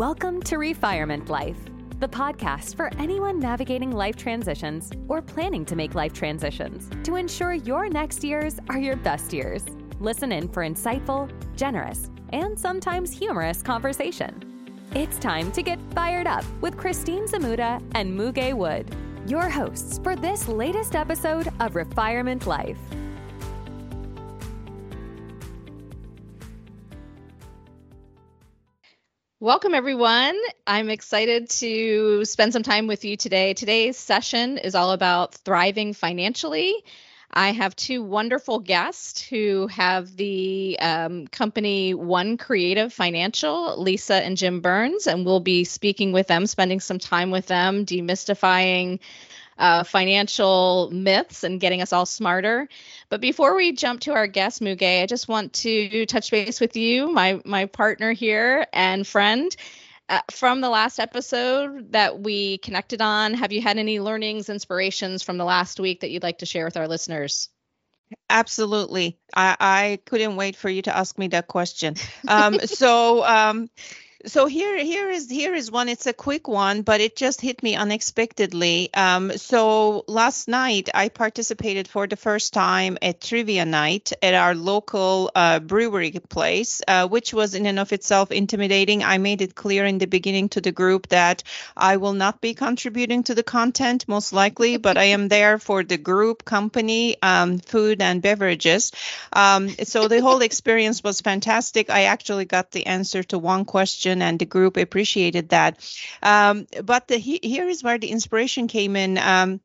Welcome to Refirement Life, the podcast for anyone navigating life transitions or planning to make life transitions to ensure your next years are your best years. Listen in for insightful, generous, and sometimes humorous conversation. It's time to get fired up with Christine Zamuda and Muge Wood, your hosts for this latest episode of Refirement Life. Welcome, everyone. I'm excited to spend some time with you today. Today's session is all about thriving financially. I have two wonderful guests who have the um, company One Creative Financial, Lisa and Jim Burns, and we'll be speaking with them, spending some time with them, demystifying uh, financial myths and getting us all smarter. But before we jump to our guest, Muge, I just want to touch base with you, my my partner here and friend. Uh, from the last episode that we connected on, have you had any learnings, inspirations from the last week that you'd like to share with our listeners? Absolutely. I, I couldn't wait for you to ask me that question. Um, so, um, so here here is here is one. It's a quick one but it just hit me unexpectedly. Um, so last night i participated for the first time at trivia night at our local uh, brewery place uh, which was in and of itself intimidating. I made it clear in the beginning to the group that i will not be contributing to the content most likely but i am there for the group company um, food and beverages. Um, so the whole experience was fantastic. I actually got the answer to one question and the group appreciated that. Um, but the, he, here is where the inspiration came in. Um,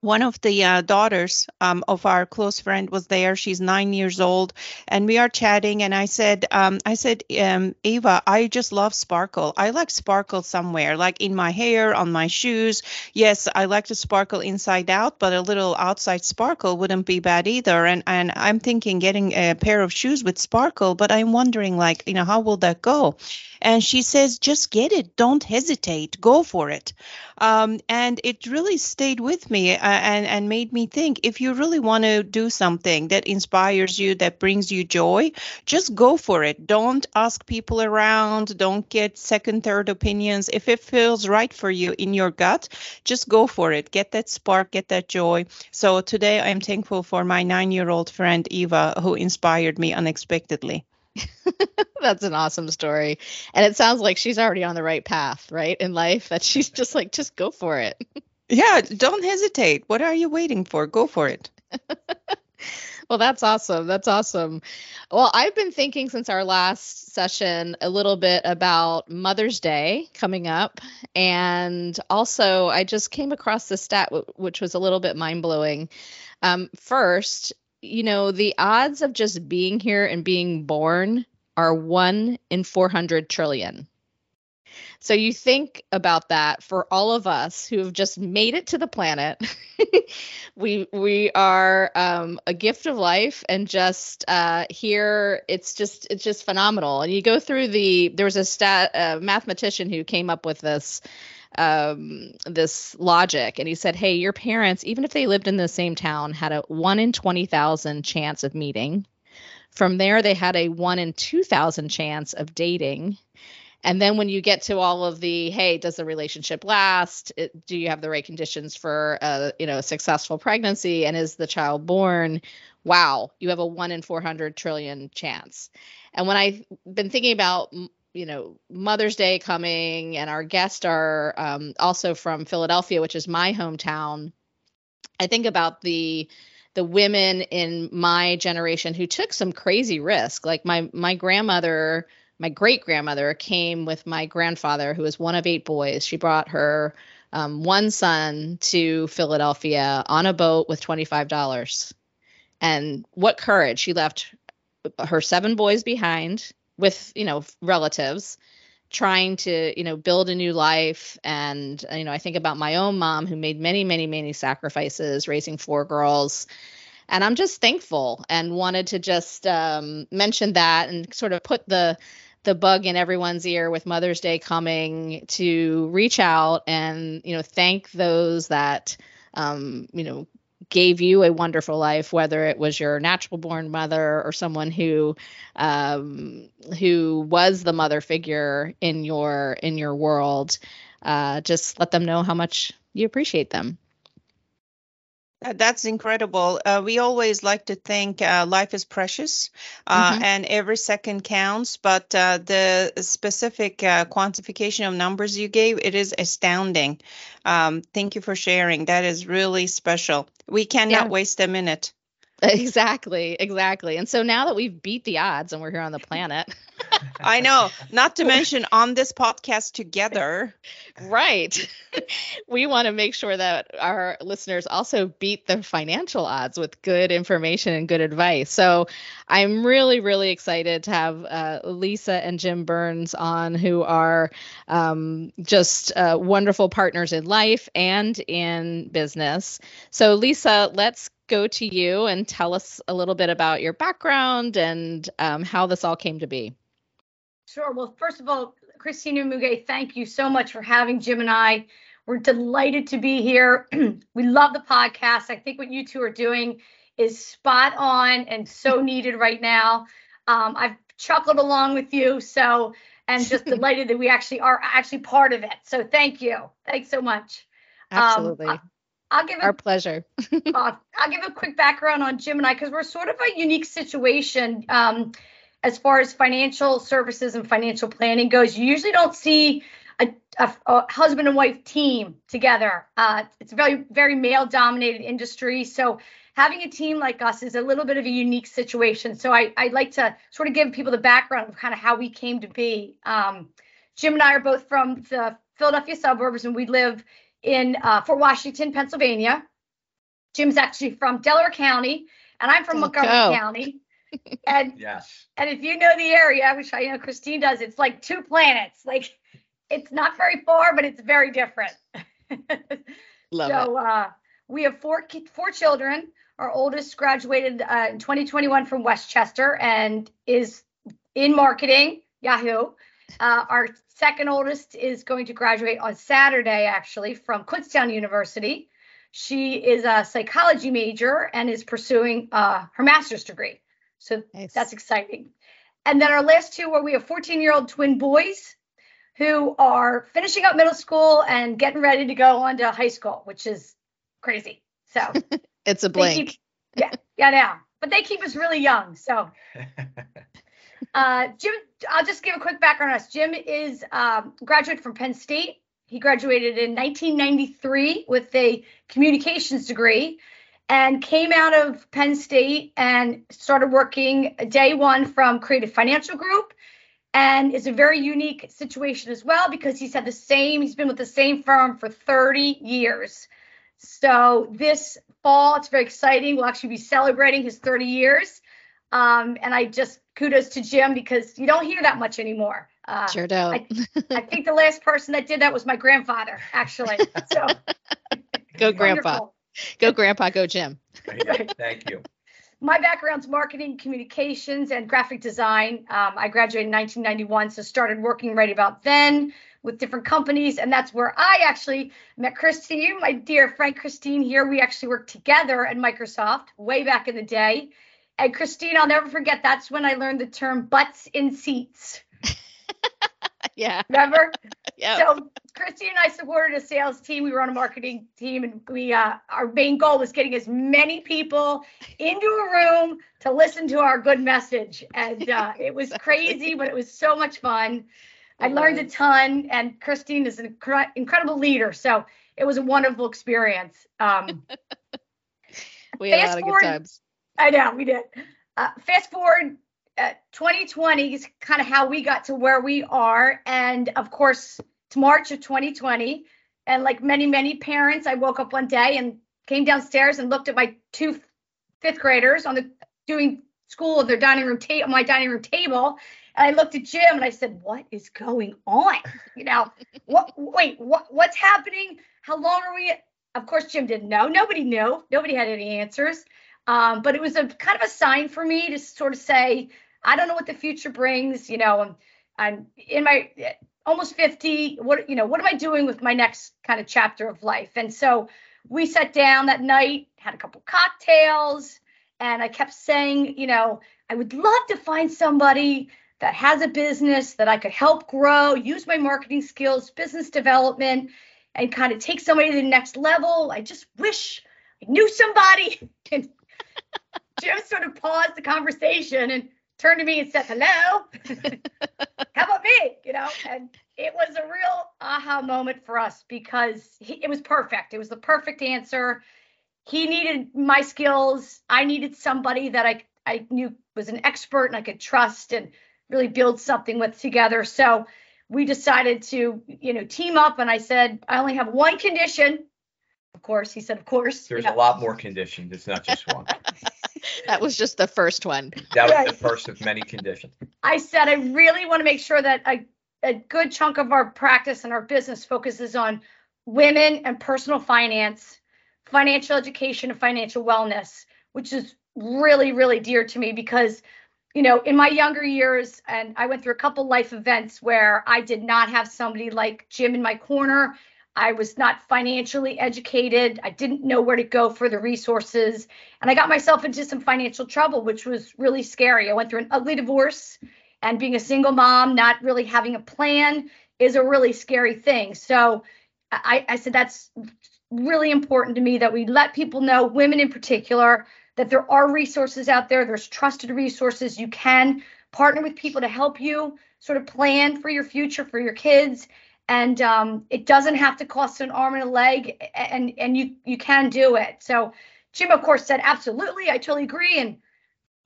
one of the uh, daughters um, of our close friend was there. She's nine years old and we are chatting and i said um, i said um, ava i just love sparkle. I like sparkle somewhere like in my hair on my shoes. Yes i like to sparkle inside out but a little outside sparkle wouldn't be bad either. And and i'm thinking getting a pair of shoes with sparkle but i'm wondering like you know how will that go and she says, just get it. Don't hesitate. Go for it. Um, and it really stayed with me uh, and, and made me think if you really want to do something that inspires you, that brings you joy, just go for it. Don't ask people around. Don't get second, third opinions. If it feels right for you in your gut, just go for it. Get that spark, get that joy. So today I'm thankful for my nine year old friend, Eva, who inspired me unexpectedly. That's an awesome story. And it sounds like she's already on the right path, right? In life, that she's just like, just go for it. yeah, don't hesitate. What are you waiting for? Go for it. well, that's awesome. That's awesome. Well, I've been thinking since our last session a little bit about Mother's Day coming up. And also, I just came across the stat, which was a little bit mind blowing. Um, first, you know, the odds of just being here and being born are one in 400 trillion. So you think about that for all of us who have just made it to the planet. we we are um, a gift of life, and just uh, here, it's just it's just phenomenal. And you go through the there was a stat a mathematician who came up with this um, this logic. And he said hey your parents even if they lived in the same town had a 1 in 20,000 chance of meeting. From there they had a 1 in 2,000 chance of dating. And then when you get to all of the hey does the relationship last? It, do you have the right conditions for a you know a successful pregnancy? And is the child born? Wow you have a 1 in 400 trillion chance. And when i've been thinking about you know Mother's Day coming, and our guests are um, also from Philadelphia, which is my hometown. I think about the the women in my generation who took some crazy risk. Like my my grandmother, my great grandmother came with my grandfather, who was one of eight boys. She brought her um, one son to Philadelphia on a boat with twenty five dollars. And what courage! She left her seven boys behind with you know relatives trying to you know build a new life. And you know i think about my own mom who made many many many sacrifices raising four girls. And i'm just thankful and wanted to just um, mention that and sort of put the the bug in everyone's ear with mother's day coming to reach out and you know thank those that um, you know gave you a wonderful life, whether it was your natural born mother or someone who um, who was the mother figure in your in your world. Uh, just let them know how much you appreciate them. Uh, that's incredible. Uh, we always like to think uh, life is precious uh, mm-hmm. and every second counts, but uh, the specific uh, quantification of numbers you gave, it is astounding. Um, thank you for sharing. That is really special. We cannot yeah. waste a minute. Exactly, exactly. And so now that we've beat the odds and we're here on the planet. I know, not to mention on this podcast together. Right. we want to make sure that our listeners also beat the financial odds with good information and good advice. So I'm really, really excited to have uh, Lisa and Jim Burns on, who are um, just uh, wonderful partners in life and in business. So, Lisa, let's go to you and tell us a little bit about your background and um, how this all came to be. Sure. Well, first of all, Christina Muge, thank you so much for having Jim and I. We're delighted to be here. we love the podcast. I think what you two are doing is spot on and so needed right now. Um, I've chuckled along with you, so and just delighted that we actually are actually part of it. So thank you. Thanks so much. Um, Absolutely. Um, I'll give a, our pleasure. uh, I'll give a quick background on Jim and I because we're sort of a unique situation um, as far as financial services and financial planning goes. You usually don't see a, a, a husband and wife team together. Uh, it's a very very male dominated industry, so having a team like us is a little bit of a unique situation. So I I like to sort of give people the background of kind of how we came to be. Um, Jim and I are both from the Philadelphia suburbs, and we live in uh, Fort Washington, Pennsylvania. Jim's actually from Delaware County, and I'm from Montgomery go. County. And yes. And if you know the area, which I know Christine does, it's like two planets. Like it's not very far, but it's very different. Love so, it. Uh, we have four four children. Our oldest graduated uh, in 2021 from West Chester and is in marketing, Yahoo. Uh, our second oldest is going to graduate on Saturday, actually, from Kutztown University. She is a psychology major and is pursuing uh, her master's degree. So nice. that's exciting. And then our last two, are we have 14 year old twin boys who are finishing up middle school and getting ready to go on to high school, which is crazy. So it's a blink. Keep, yeah, yeah, now. But they keep us really young. So Uh, Jim, I'll just give a quick background on us. Jim is um, graduate from Penn State. He graduated in 1993 with a communications degree and came out of Penn State and started working day one from Creative Financial Group and is a very unique situation as well because he's had the same he's been with the same firm for 30 years so this fall it's very exciting we'll actually be celebrating his 30 years um, and I just kudos to Jim because you don't hear that much anymore. Uh, sure don't. I, I, think the last person that did that was my grandfather, actually. So go grandpa. Go grandpa, go Jim. Thank you. My background's marketing, communications, and graphic design. Um, I graduated in 1991, so started working right about then with different companies, and that's where I actually met Christine, my dear friend Christine. Here, we actually worked together at Microsoft way back in the day and Christine, I'll never forget. That's when I learned the term butts in seats. yeah. Remember? yeah. So Christine and I supported a sales team. We were on a marketing team, and we uh, our main goal was getting as many people into a room to listen to our good message. And uh, it was crazy, but it was so much fun. I learned a ton, and Christine is an incre- incredible leader. So it was a wonderful experience. Um, we had a lot of good times. I know we did. Uh, fast forward, uh, 2020 is kind of how we got to where we are, and of course, it's March of 2020. And like many, many parents, I woke up one day and came downstairs and looked at my two fifth graders on the doing school at their dining room table, my dining room table, and I looked at Jim and I said, "What is going on? You know, what? Wait, what? What's happening? How long are we?" Of course, Jim didn't know. Nobody knew. Nobody had any answers. Um, but it was a kind of a sign for me to sort of say, I don't know what the future brings. You know, I'm, I'm in my almost 50. What, you know, what am I doing with my next kind of chapter of life? And so we sat down that night had a couple cocktails, and I kept saying, you know, I would love to find somebody that has a business that I could help grow, use my marketing skills, business development, and kind of take somebody to the next level. I just wish I knew somebody. And Jim sort of paused the conversation and turned to me and said, Hello. How about me? You know, and it was a real aha moment for us because he, it was perfect. It was the perfect answer. He needed my skills. I needed somebody that I I knew was an expert and I could trust and really build something with together. So we decided to, you know, team up. And I said, I only have one condition. Of course, he said, of course. There's a lot more conditions. It's not just one. that was just the first one. That was right. the first of many conditions. I said, I really want to make sure that a, a good chunk of our practice and our business focuses on women and personal finance, financial education, and financial wellness, which is really, really dear to me because you know, in my younger years, and I went through a couple life events where I did not have somebody like Jim in my corner. I was not financially educated. I didn't know where to go for the resources. And I got myself into some financial trouble, which was really scary. I went through an ugly divorce, and being a single mom, not really having a plan is a really scary thing. So I, I said that's really important to me that we let people know, women in particular, that there are resources out there. There's trusted resources. You can partner with people to help you sort of plan for your future for your kids. And um, it doesn't have to cost an arm and a leg, and and you you can do it. So Jim, of course, said absolutely. I totally agree, and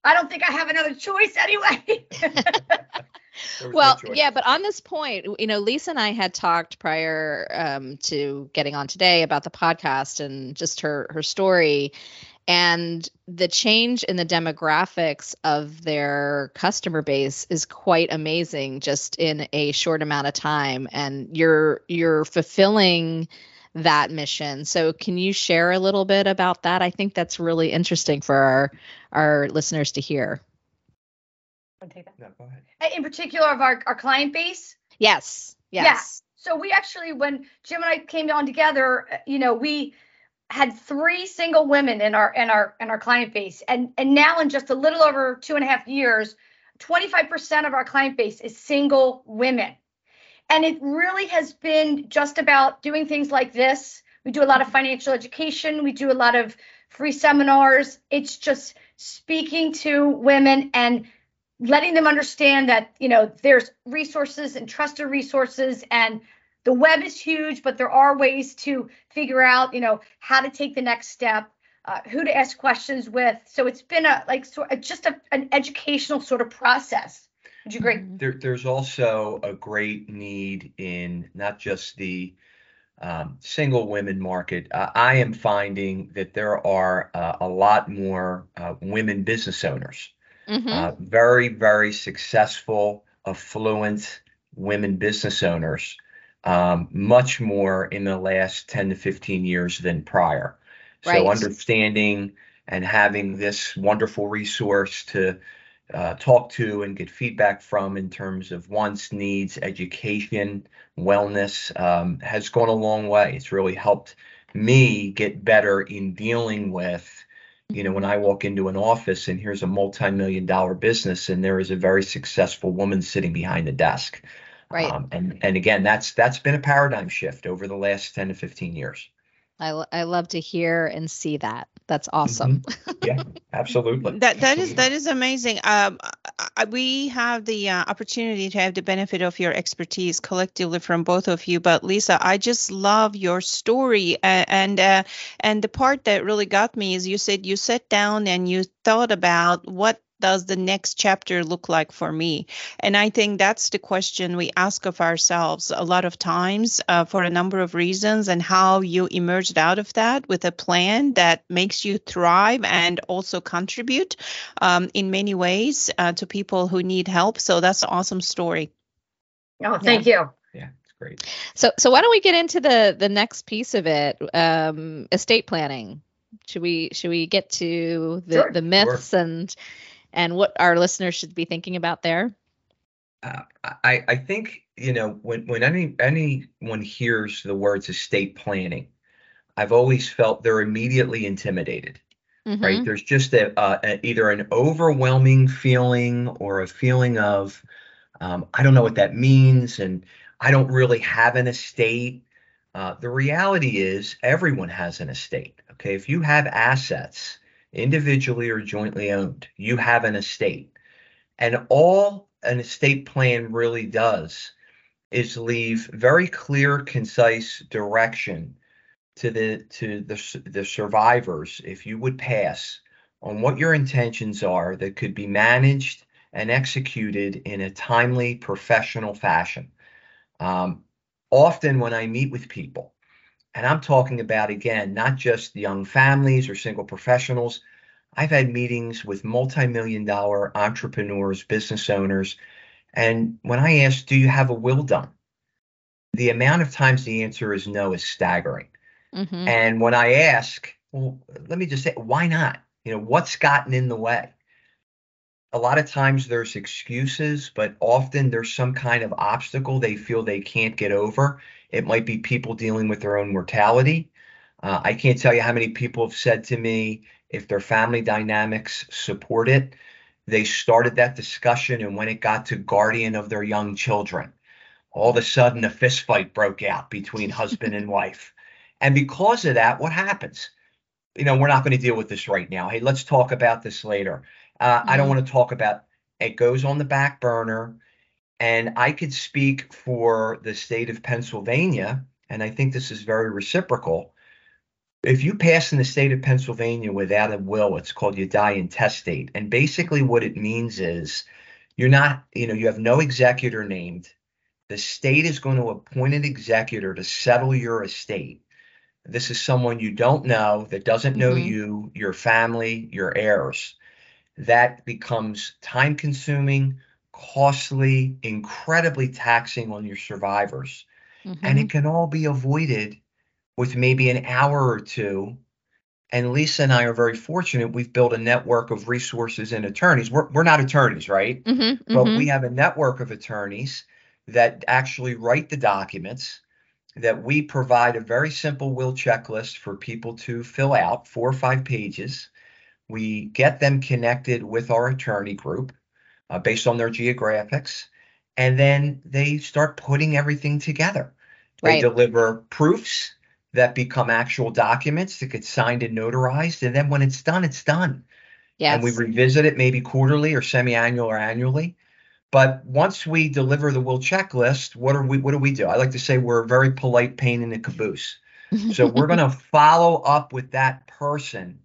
I don't think I have another choice anyway. well, no yeah, but on this point, you know, Lisa and I had talked prior um, to getting on today about the podcast and just her her story, and the change in the demographics of their customer base is quite amazing just in a short amount of time and you're you're fulfilling that mission so can you share a little bit about that i think that's really interesting for our our listeners to hear take that. No, go ahead. Uh, in particular, of our, our client base. Yes. Yes. Yeah. So we actually, when Jim and I came on together, uh, you know, we had three single women in our in our in our client base. And and now in just a little over two and a half years 25% of our client base is single women. And it really has been just about doing things like this. We do a lot of financial education. We do a lot of free seminars. It's just speaking to women and letting them understand that you know there's resources and trusted resources and the web is huge, but there are ways to figure out, you know, how to take the next step, uh, who to ask questions with. So it's been a like sort of just a, an educational sort of process. Would you agree? There, there's also a great need in not just the um, single women market. Uh, I am finding that there are uh, a lot more uh, women business owners, mm-hmm. Uh, very, very successful, affluent women business owners um, much more in the last 10 to 15 years than prior. Right. So understanding and having this wonderful resource to uh, talk to and get feedback from in terms of wants, needs, education, wellness um, has gone a long way. It's really helped me get better in dealing with, you know, when I walk into an office and here's a multi-million dollar business and there is a very successful woman sitting behind the desk. Right. Um, and and again, that's that's been a paradigm shift over the last 10 to 15 years. I, I love to hear and see that. That's awesome. Mm-hmm. Yeah, absolutely. that that is that is amazing. Um, I, we have the uh, opportunity to have the benefit of your expertise collectively from both of you. But Lisa, I just love your story, uh, and uh, and the part that really got me is you said you sat down and you thought about what does the next chapter look like for me? And I think that's the question we ask of ourselves a lot of times uh, for a number of reasons, and how you emerged out of that with a plan that makes you thrive and also contribute um, in many ways uh, to people who need help. So that's an awesome story. Oh, thank yeah. you. Yeah, it's great. So, so why don't we get into the the next piece of it? Um, estate planning. Should we should we get to the sure. the myths sure. and and what our listeners should be thinking about there? Uh, I, I think you know when when any anyone hears the words estate planning, I've always felt they're immediately intimidated. Mhm. right? There's just a, uh, a either an overwhelming feeling or a feeling of um, I don't know what that means, and I don't really have an estate. Uh, the reality is, everyone has an estate. Okay, if you have assets, individually or jointly owned, you have an estate, and all an estate plan really does is leave very clear, concise direction to the to the the survivors if you would pass on what your intentions are that could be managed and executed in a timely professional fashion. Um, often when i meet with people and i'm talking about again not just young families or single professionals i've had meetings with multi-million dollar entrepreneurs business owners and when i ask do you have a will done the amount of times the answer is no is staggering Mhm. and when I ask, well, let me just say, why not? You know, what's gotten in the way? A lot of times there's excuses, but often there's some kind of obstacle they feel they can't get over. It might be people dealing with their own mortality. Uh, I can't tell you how many people have said to me, if their family dynamics support it, they started that discussion, and when it got to guardian of their young children, all of a sudden a fist fight broke out between husband and wife. And because of that, what happens? You know, we're not going to deal with this right now. Hey, let's talk about this later. Uh, I don't Mhm. want to talk about it goes on the back burner. And I could speak for the state of Pennsylvania, and I think this is very reciprocal. If you pass in the state of Pennsylvania without a will, it's called you die intestate. And basically, what it means is you're not, you know, you have no executor named. The state is going to appoint an executor to settle your estate. This is someone you don't know that doesn't know Mhm. you, your family, your heirs. That becomes time consuming, costly, incredibly taxing on your survivors. And Mhm. it can all be avoided with maybe an hour or two. And Lisa and I are very fortunate. We've built a network of resources and attorneys. We're, we're not attorneys, right? Mhm. but Mhm. we have a network of attorneys that actually write the documents that we provide a very simple will checklist for people to fill out four or five pages we get them connected with our attorney group uh, based on their geographics and then they start putting everything together they deliver proofs that become actual documents that get signed and notarized and then when it's done it's done Yes. and we revisit it maybe quarterly or semi-annual or annually. But once we deliver the will checklist, what are we what do we do? I like to say we're a very polite pain in the caboose. So we're going to follow up with that person,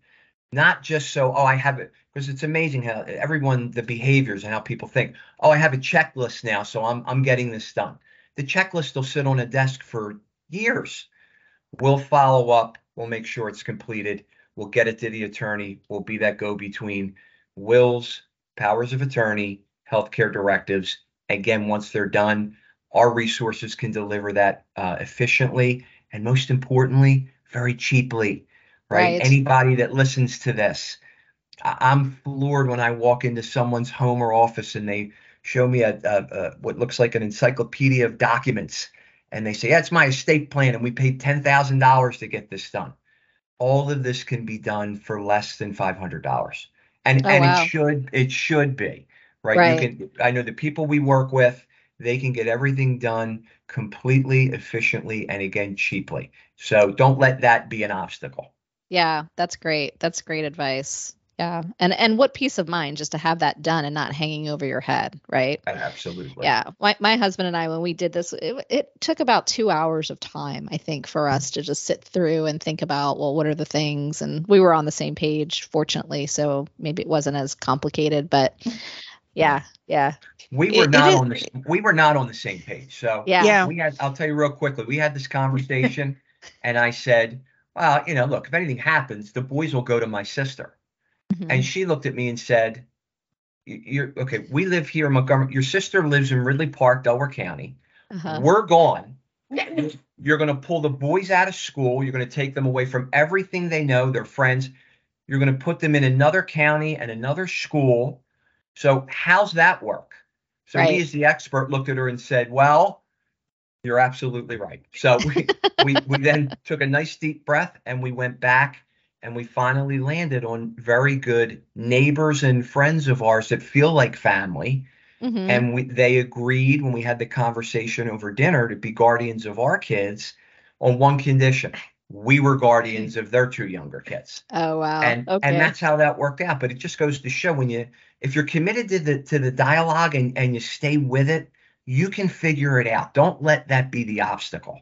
not just so oh I have it because it's amazing how everyone the behaviors and how people think oh I have a checklist now so I'm I'm getting this done. The checklist will sit on a desk for years. We'll follow up. We'll make sure it's completed. We'll get it to the attorney. We'll be that go between wills, powers of attorney, healthcare directives. Again, once they're done, our resources can deliver that uh, efficiently and most importantly, very cheaply. Right? Right. Anybody that listens to this, I'm floored when I walk into someone's home or office and they show me a, a, a what looks like an encyclopedia of documents, and they say, "Yeah, it's my estate plan, and we paid ten thousand dollars to get this done." All of this can be done for less than five hundred dollars, and Oh, and wow. it should it should be right. Right. You can. I know the people we work with, they can get everything done completely, efficiently, and again cheaply. So don't let that be an obstacle. Yeah, that's great. That's great advice. Yeah. And and what peace of mind just to have that done and not hanging over your head, right? Absolutely. Yeah. My my husband and I when we did this it, it took about 2 hours of time I think for us to just sit through and think about well what are the things and we were on the same page fortunately so maybe it wasn't as complicated but yeah. Yeah. We were it not is- on the we were not on the same page. So Yeah. Yeah. we had I'll tell you real quickly. We had this conversation and I said, Well, you know, look, if anything happens, the boys will go to my sister. Mhm. And she looked at me and said, "You- You're okay, we live here in Montgomery. Your sister lives in Ridley Park, Delaware County. uh-huh. We're gone. You're going to pull the boys out of school. You're going to take them away from everything they know, their friends. You're going to put them in another county and another school. So, how's that work? So, Right. he, as the expert, looked at her and said, Well, You're absolutely right. So we, we, we then took a nice deep breath and we went back and we finally landed on very good neighbors and friends of ours that feel like family. Mm-hmm. And we, they agreed when we had the conversation over dinner to be guardians of our kids on one condition. We were guardians of their two younger kids. Oh wow. And okay. and that's how that worked out. But it just goes to show when you if you're committed to the to the dialogue and, and you stay with it, you can figure it out. Don't let that be the obstacle.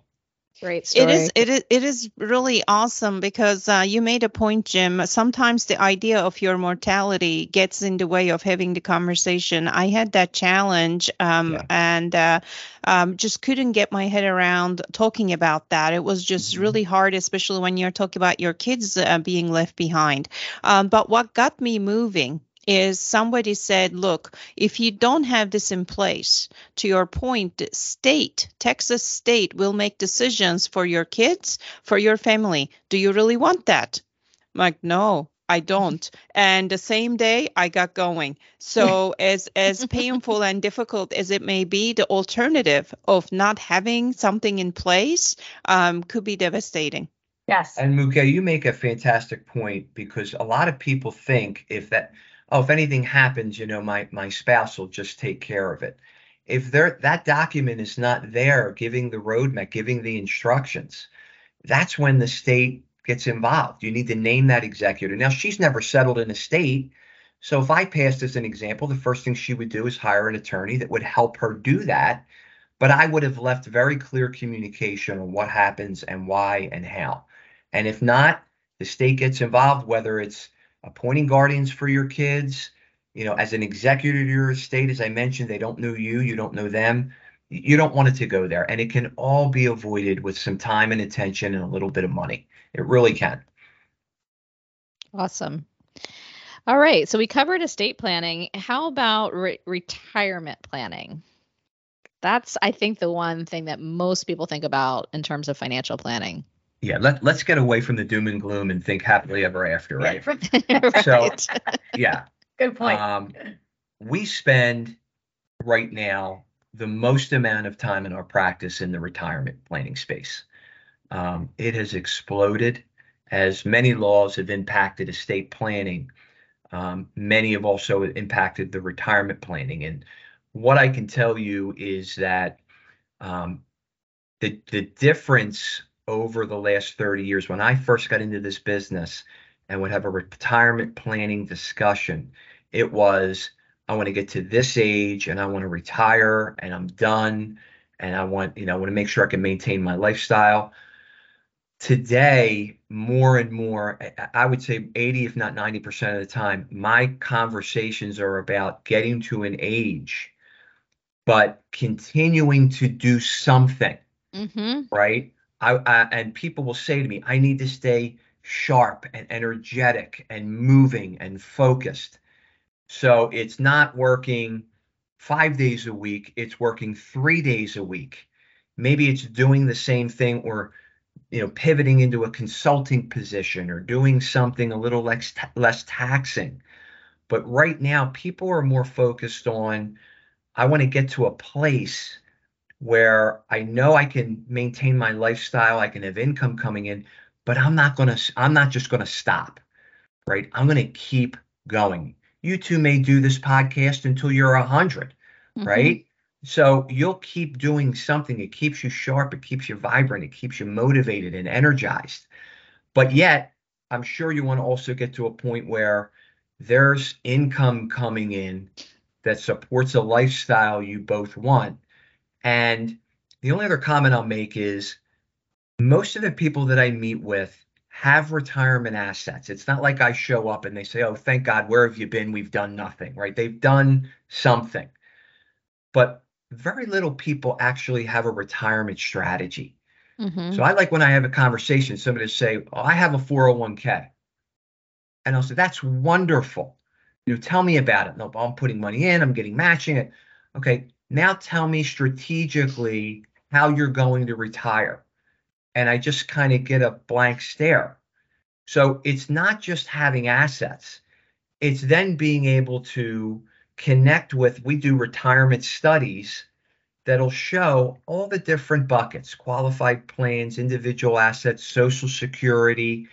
Great story. It is. It is. It is really awesome because uh, you made a point, Jim. Sometimes the idea of your mortality gets in the way of having the conversation. I had that challenge, um, yeah. and uh, um, just couldn't get my head around talking about that. It was just mm-hmm. really hard, especially when you're talking about your kids uh, being left behind. Um, but what got me moving is somebody said, look, if you don't have this in place, to your point, state, Texas state will make decisions for your kids, for your family. Do you really want that? I'm like, no, I don't. And the same day I got going. So as as painful and difficult as it may be, the alternative of not having something in place um, could be devastating. Yes. And Muge, you make a fantastic point because a lot of people think if that oh, if anything happens, you know, my my spouse will just take care of it. If there that document is not there, giving the roadmap, giving the instructions, that's when the state gets involved. You need to name that executor. Now she's never settled in a state. So if I passed as an example, the first thing she would do is hire an attorney that would help her do that. But I would have left very clear communication on what happens and why and how. And if not, the state gets involved, whether it's appointing guardians for your kids. You know, as an executor of your estate, as I mentioned, they don't know you, you don't know them. You don't want it to go there. And it can all be avoided with some time and attention and a little bit of money. It really can. Awesome. All right. So we covered estate planning. How about re- retirement planning? That's, I think, the one thing that most people think about in terms of financial planning yeah let, let's get away from the doom and gloom and think happily ever after right, right. so yeah. Good point. Um, we spend right now the most amount of time in our practice in the retirement planning space. Um, it has exploded as many laws have impacted estate planning. Um, many have also impacted the retirement planning. And what i can tell you is that um, the the difference over the last 30 years. When I first got into this business and would have a retirement planning discussion, it was I want to get to this age and I want to retire and I'm done and I want, you know, I want to make sure I can maintain my lifestyle. Today, more and more, I would say 80, if not 90% of the time, my conversations are about getting to an age, but continuing to do something. Mm-hmm. Right. I, I, and people will say to me, I need to stay sharp and energetic and moving and focused. So it's not working five days a week, it's working three days a week. Maybe it's doing the same thing or you know pivoting into a consulting position or doing something a little less less taxing. But right now people are more focused on I want to get to a place where I know I can maintain my lifestyle, I can have income coming in, but I'm not going to I'm not just going to stop. Right? I'm going to keep going. You two may do this podcast until you're a 100, mm-hmm. right? So you'll keep doing something. It keeps you sharp, it keeps you vibrant, it keeps you motivated and energized. But yet, I'm sure you want to also get to a point where there's income coming in that supports a lifestyle you both want and the only other comment I'll make is most of the people that I meet with have retirement assets. It's not like I show up and they say, Oh, thank God, where have you been? We've done nothing, right? They've done something. But very little people actually have a retirement strategy. Mm-hmm. So I like when I have a conversation, somebody to say, oh, I have a 401k. And I'll say, That's wonderful. You know, tell me about it. No, I'm putting money in, I'm getting matching it. Okay, now tell me strategically how you're going to retire. And I just kind of get a blank stare. So it's not just having assets, it's then being able to connect with, we do retirement studies that'll show all the different buckets qualified plans, individual assets, Social Security.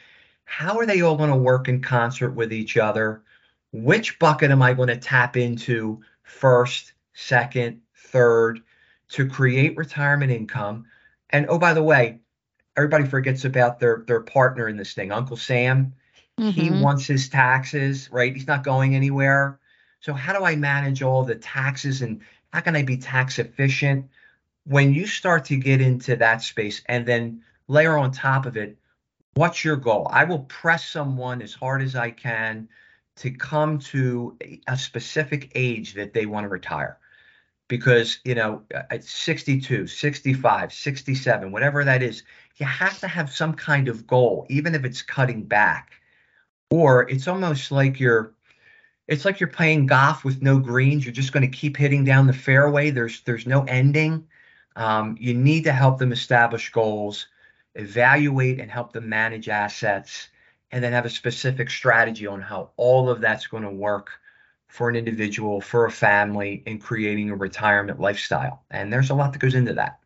How are they all going to work in concert with each other? Which bucket am I going to tap into first, second, third to create retirement income? And oh, by the way, everybody forgets about their their partner in this thing, Uncle Sam. Mm-hmm. He wants his taxes, right? He's not going anywhere. So how do I manage all the taxes and how can I be tax efficient? When you start to get into that space and then layer on top of it, what's your goal? I will press someone as hard as I can to come to a specific age that they want to retire. Because, you know, at 62, 65, 67, whatever that is, you have to have some kind of goal, even if it's cutting back. Or it's almost like you're it's like you're playing golf with no greens. You're just going to keep hitting down the fairway. There's there's no ending. Um, you need to help them establish goals, evaluate and help them manage assets, and then have a specific strategy on how all of that's going to work for an individual, for a family, in creating a retirement lifestyle. And there's a lot that goes into that.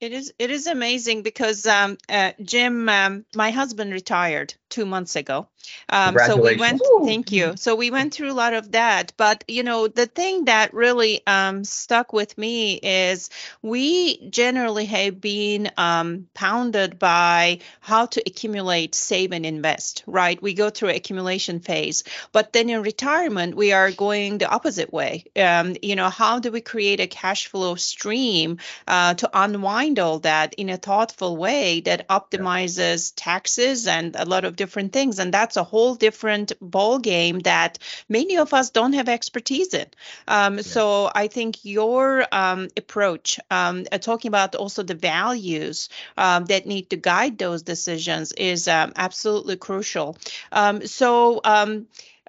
It is it is amazing because um, uh, Jim, um, my husband retired two months ago. Um, so we went. Thank you. So we went through a lot of that. But you know, the thing that really um, stuck with me is we generally have been um, pounded by how to accumulate, save, and invest. Right? We go through accumulation phase, but then in retirement we are going the opposite way. Um, you know, how do we create a cash flow stream uh, to unwind all that in a thoughtful way that optimizes taxes and a lot of different things and that's a whole different ball game that many of us don't have expertise in um, yeah. so i think your um, approach um, uh, talking about also the values um, that need to guide those decisions is um, absolutely crucial um, so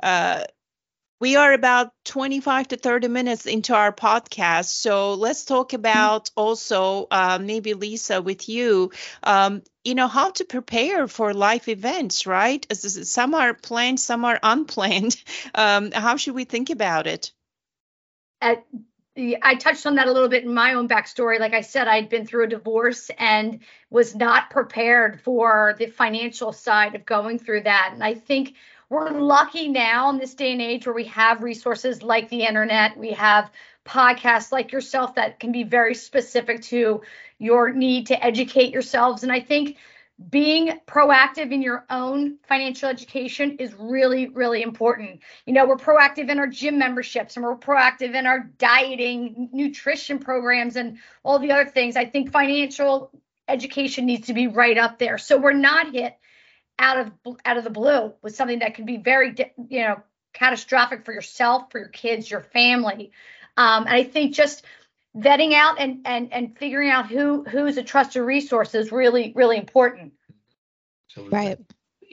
uh, we are about 25 to 30 minutes into our podcast. So let's talk about also, uh, maybe Lisa, with you, um, you know, how to prepare for life events, right? Some are planned, some are unplanned. Um, how should we think about it? At, I touched on that a little bit in my own backstory. Like I said, I'd been through a divorce and was not prepared for the financial side of going through that. And I think we're lucky now in this day and age where we have resources like the internet, we have podcasts like yourself that can be very specific to your need to educate yourselves. And I think being proactive in your own financial education is really, really important. You know, we're proactive in our gym memberships and we're proactive in our dieting, nutrition programs, and all the other things. I think financial education needs to be right up there. So we're not hit out of out of the blue with something that can be very you know catastrophic for yourself for your kids your family. Um, and i think just vetting out and and and figuring out who who's a trusted resource is really really important. Absolutely. right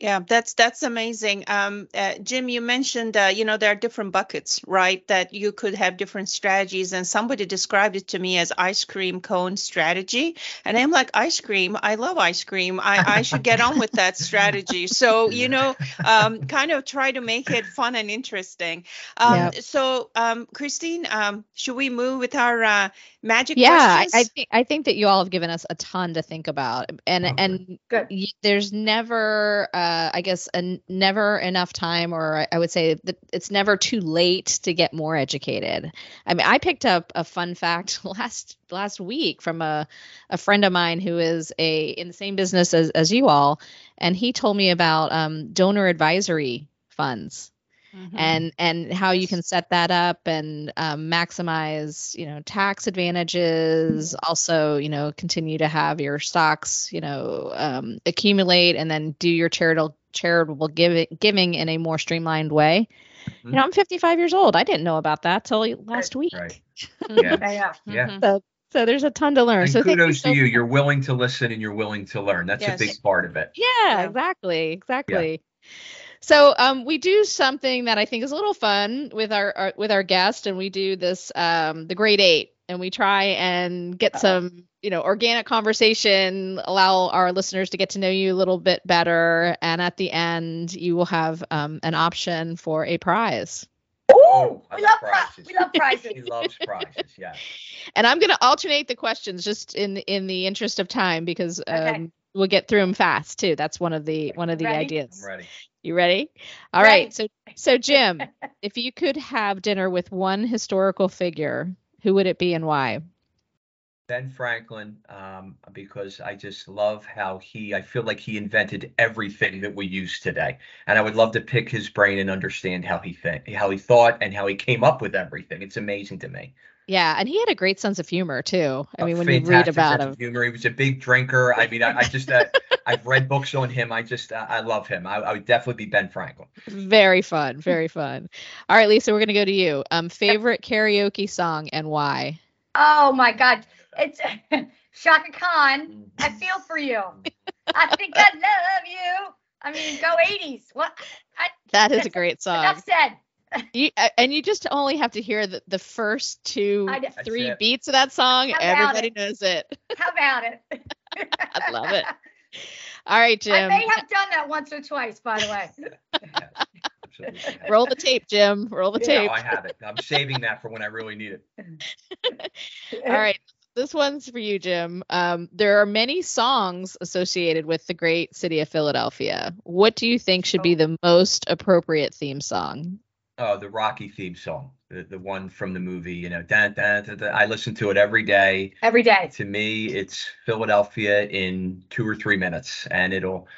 yeah, that's that's amazing. Um, uh, Jim, you mentioned uh, you know there are different buckets, right? That you could have different strategies, and somebody described it to me as ice cream cone strategy, and I'm like, ice cream. I love ice cream. I, I should get on with that strategy. So you know, um, kind of try to make it fun and interesting. Um, yep. So, um, Christine, um, should we move with our uh, magic? Yeah, questions? I, I think I think that you all have given us a ton to think about, and okay. and Good. there's never. Uh, uh, I guess, a, never enough time, or I, I would say that it's never too late to get more educated. I mean, I picked up a fun fact last last week from a, a friend of mine who is a in the same business as, as you all, and he told me about um, donor advisory funds mm-hmm. and and how you can set that up and um, maximize you know tax advantages also you know continue to have your stocks you know um, accumulate and then do your charitable charitable giving giving in a more streamlined way mm-hmm. you know i'm 55 years old i didn't know about that till last week right yeah yeah, yeah. Mm-hmm. So, so there's a ton to learn. And so kudos you so to you. You're willing to listen and you're willing to learn. That's yes. a big part of it. Yeah, yeah. exactly. Exactly. Yeah. So um, we do something that I think is a little fun with our, our with our guest, and we do this um, the Great eight, and we try and get some you know organic conversation, allow our listeners to get to know you a little bit better, and at the end you will have um, an option for a prize. Oh, we love love prizes. we love prizes. He loves prizes. Yeah. And I'm going to alternate the questions just in in the interest of time because um, Okay. We'll get through them fast too. That's one of the one of the Ready? ideas. I'm ready. You ready? All Ready. right. So so Jim, if you could have dinner with one historical figure, who would it be and why? Ben Franklin, um, because I just love how he, I feel like he invented everything that we use today. And I would love to pick his brain and understand how he think, how he thought and how he came up with everything. It's amazing to me. Yeah, and he had a great sense of humor too. I A mean, when you read about sense him, of Humor. He was a big drinker. I mean, I, I just, uh, I've read books on him. I just, uh, I love him. I, I would definitely be Ben Franklin. very fun, very fun. All right, Lisa, we're gonna go to you. Um, favorite karaoke song and why? Oh my God. It's Chaka Khan. I feel for you. I think I love you. I mean, go 80s. What? I, That is a great song. enough said. You, uh, and you just only have to hear the, the first two, I three it. beats of that song. Everybody it? knows it. How about it? I love it. All right, Jim. I Jim. may have done that once or twice, by the way. Absolutely. Roll the tape, Jim. Roll the Yeah. tape. No, I have it. I'm saving that for when I really need it. All right. This one's for you, Jim. Um, there are many songs associated with the great city of Philadelphia. What do you think should be the most appropriate theme song? Oh, the Rocky theme song, the, the one from the movie, you know, dun, dun, dun, dun. I listen to it every day. Every day. To me, it's Philadelphia in two or three minutes, and it'll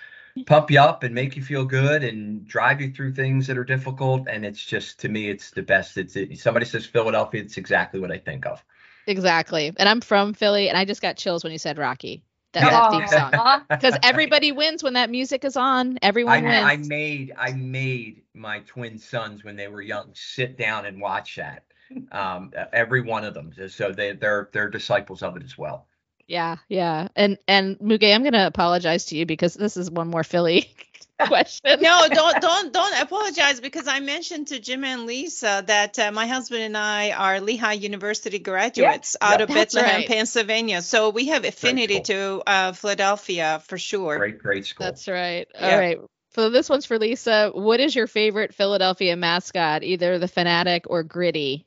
pump you up and make you feel good and drive you through things that are difficult. And it's just, to me, it's the best. It's it, somebody says Philadelphia, it's exactly what I think of. Exactly. And I'm from Philly, and I just got chills when you said Rocky. That, that theme song. Because everybody wins when that music is on. Everyone I, I made I made my twin sons when they were young sit down and watch that. Um, every one of them. So they they're they're disciples of it as well. Yeah, yeah. And and Muge, I'm gonna apologize to you because this is one more Philly question. no, don't don't don't apologize because I mentioned to Jim and Lisa that uh, my husband and I are Lehigh University graduates out of That's Bethlehem, right. Pennsylvania. So we have affinity to uh, Philadelphia for sure. Great great school. That's right. Yeah. All right. So this one's for Lisa. What is your favorite Philadelphia mascot, either the Phanatic or gritty?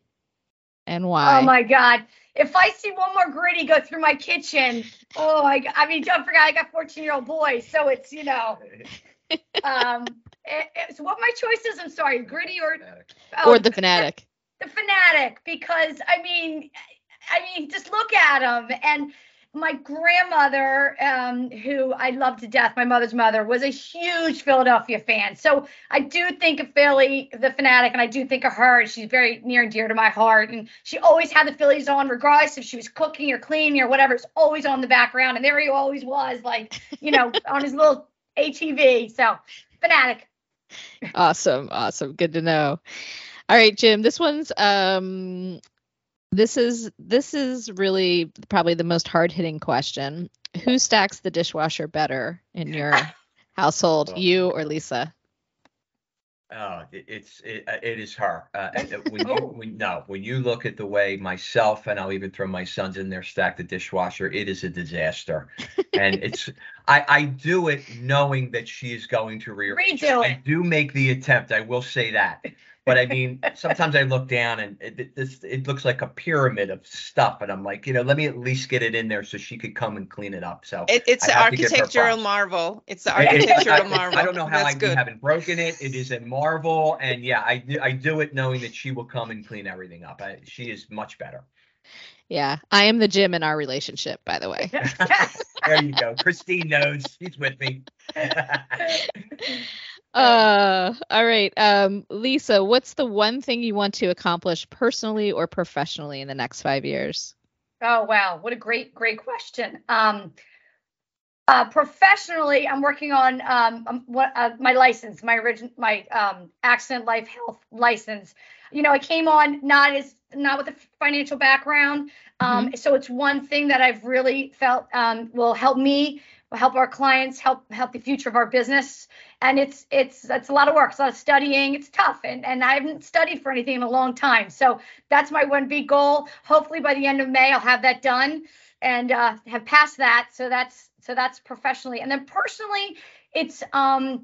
And why? Oh my God. If I see one more gritty go through my kitchen, oh, I, I mean, don't forget, I got 14 year old boys. So it's, you know, um, it, it's what my choice is. I'm sorry, gritty or, oh, or the Phanatic. the Phanatic because I mean, I mean, just look at him. And my grandmother, um, who I love to death, my mother's mother, was a huge Philadelphia fan. So I do think of Philly, the Phanatic, and I do think of her. She's very near and dear to my heart. And she always had the Phillies on, regardless if she was cooking or cleaning or whatever. It's always on the background. And there he always was, like, you know, on his little ATV. So Phanatic. Awesome. Awesome. Good to know. All right, Jim. This one's um this is this is really probably the most hard-hitting question. Who stacks the dishwasher better in your household, you or Lisa? Oh, it, it's it, uh, it is her. Uh, uh, when you when no when you look at the way myself and I'll even throw my sons in there stack the dishwasher, it is a disaster. and it's I I do it knowing that she is going to rearrange. Redo I it. do make the attempt. I will say that. But I mean, sometimes I look down and it, it, this it looks like a pyramid of stuff, and I'm like, you know, let me at least get it in there so she could come and clean it up. So It, it's I the have to give her architectural marvel. It's the it- it- architectural I, marvel. I don't know how That's I good. haven't broken it. It is a marvel, and yeah, I do, I do it knowing that she will come and clean everything up. I, she is much better. Yeah, I am the Jim in our relationship, by the way. there you go. Christine knows. She's with me. Uh, all right. Um, Lisa, what's the one thing you want to accomplish personally or professionally in the next five years? Oh wow, what a great, great question. Um, uh, professionally, I'm working on um, um, what uh, my license, my original, my um, accident life health license. You know, I came on not as not with a financial background, um, so it's one thing that I've really felt um, will help me, help our clients, help help the future of our business. And it's it's it's a lot of work, it's a lot of studying. It's tough, and and I haven't studied for anything in a long time. So that's my one big goal. Hopefully by the end of May, I'll have that done and uh, have passed that. So that's so that's professionally, and then personally, it's um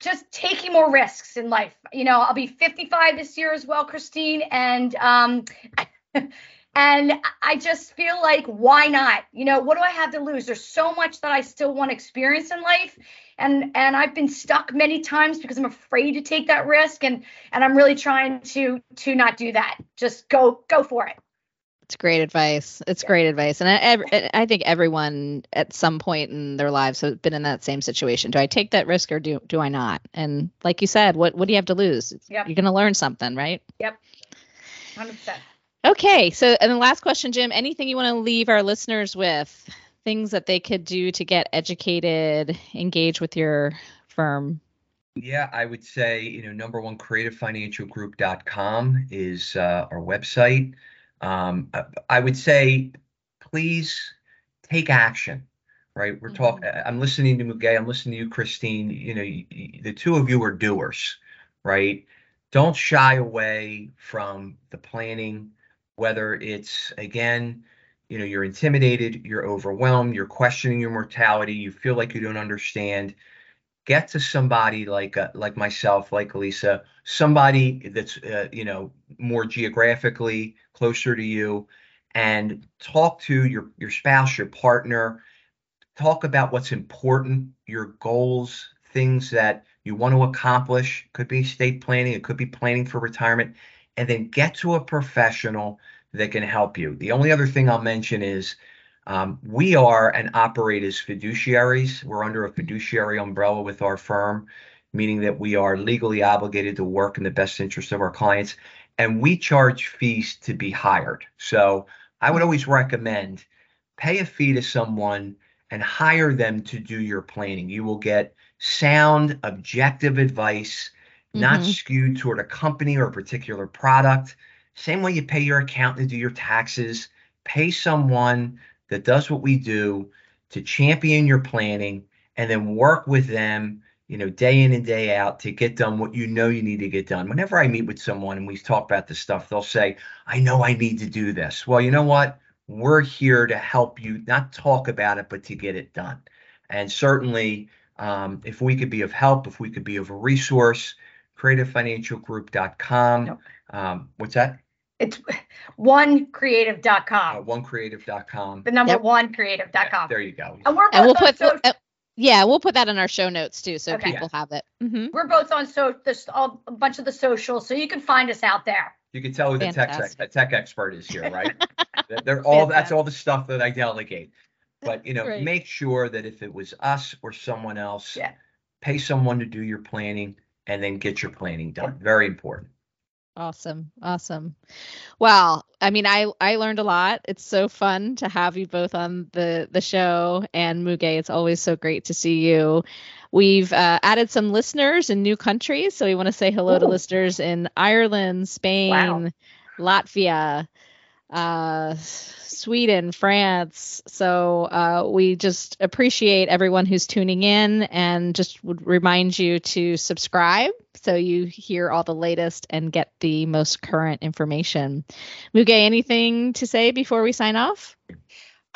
just taking more risks in life. You know, I'll be 55 this year as well, Christine, and um, and I just feel like why not? You know, what do I have to lose? There's so much that I still want to experience in life, and and I've been stuck many times because I'm afraid to take that risk, and and I'm really trying to to not do that. Just go go for it. It's great advice. It's great advice, and I, I think everyone at some point in their lives has been in that same situation. Do I take that risk or do do I not? And like you said, what what do you have to lose? Yep. You're going to learn something, right? Yep. Hundred percent. Okay, so and the last question, Jim. Anything you want to leave our listeners with? Things that they could do to get educated, engage with your firm. Yeah, I would say you know number one, creativefinancialgroup.com is uh, our website. Um, I would say, please take action. Right, we're mm-hmm. talking. I'm listening to Muge. I'm listening to you, Christine. You know, you, you, the two of you are doers, right? Don't shy away from the planning, whether it's again, you know, you're intimidated, you're overwhelmed, you're questioning your mortality, you feel like you don't understand get to somebody like uh, like myself, like Lisa, somebody that's uh, you know more geographically closer to you, and talk to your your spouse, your partner. Talk about what's important, your goals, things that you want to accomplish. Could be estate planning, it could be planning for retirement, and then get to a professional that can help you. The only other thing I'll mention is um, we are and operate as fiduciaries. We're under a fiduciary umbrella with our firm, meaning that we are legally obligated to work in the best interest of our clients, and we charge fees to be hired. So I would always recommend pay a fee to someone and hire them to do your planning. You will get sound, objective advice, mm-hmm. not skewed toward a company or a particular product. Same way you pay your accountant to do your taxes, pay someone that does what we do to champion your planning and then work with them you know day in and day out to get done what you know you need to get done. Whenever i meet with someone and we talk about this stuff they'll say i know i need to do this. Well you know what? We're here to help you not talk about it but to get it done. And certainly um, if we could be of help if we could be of a resource creativefinancialgroup.com nope. um, what's that it's onecreative.com. Uh, onecreative.com. The number yep. one creative.com. Yeah, there you go. And we're and we'll put so- uh, yeah, we'll put that in our show notes too, so okay. people yeah. have it. Mm-hmm. We're both on so there's all, a bunch of the socials, so you can find us out there. You can tell who the tech, the tech expert is here, right? They're all that's all the stuff that I delegate. But you know, right. make sure that if it was us or someone else, yeah. pay someone to do your planning and then get your planning done. Very important. Awesome. Awesome. Well, I mean, I I learned a lot. It's so fun to have you both on the the show and Muge, it's always so great to see you. We've uh, added some listeners in new countries, so we want to say hello Ooh. to listeners in Ireland, Spain, wow. Latvia, uh, Sweden, France. So uh, we just appreciate everyone who's tuning in and just would remind you to subscribe so you hear all the latest and get the most current information. Muge, anything to say before we sign off?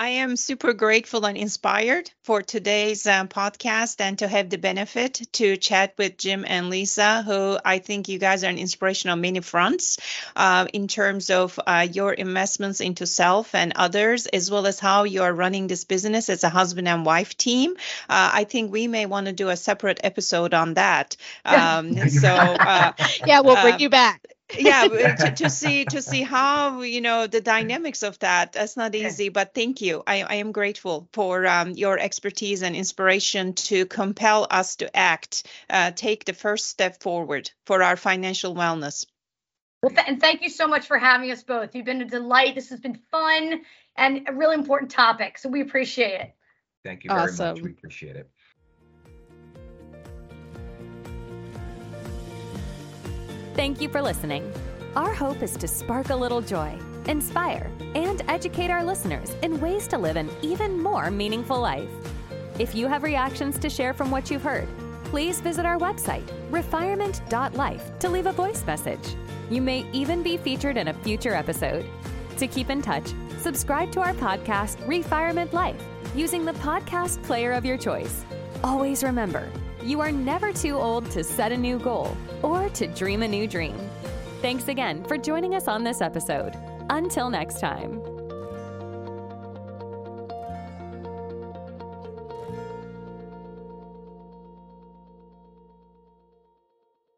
I am super grateful and inspired for today's um, podcast and to have the benefit to chat with Jim and Lisa, who I think you guys are an inspiration on many fronts uh, in terms of uh, your investments into self and others, as well as how you are running this business as a husband and wife team. Uh, I think we may want to do a separate episode on that. Um, so, uh, yeah, we'll bring uh, you back yeah to, to, see to see how you know the dynamics of that that's not easy but thank you. I, I am grateful for um, your expertise and inspiration to compel us to act uh, take the first step forward for our financial wellness. Well th- and thank you so much for having us both. You've been a delight. This has been fun and a really important topic so we appreciate it. Thank you very awesome. much. We appreciate it Thank you for listening. Our hope is to spark a little joy, inspire, and educate our listeners in ways to live an even more meaningful life. If you have reactions to share from what you've heard, please visit our website, refirement.life, to leave a voice message. You may even be featured in a future episode. To keep in touch, subscribe to our podcast, Refirement Life, using the podcast player of your choice. Always remember, you are never too old to set a new goal or to dream a new dream. Thanks again for joining us on this episode. Until next time.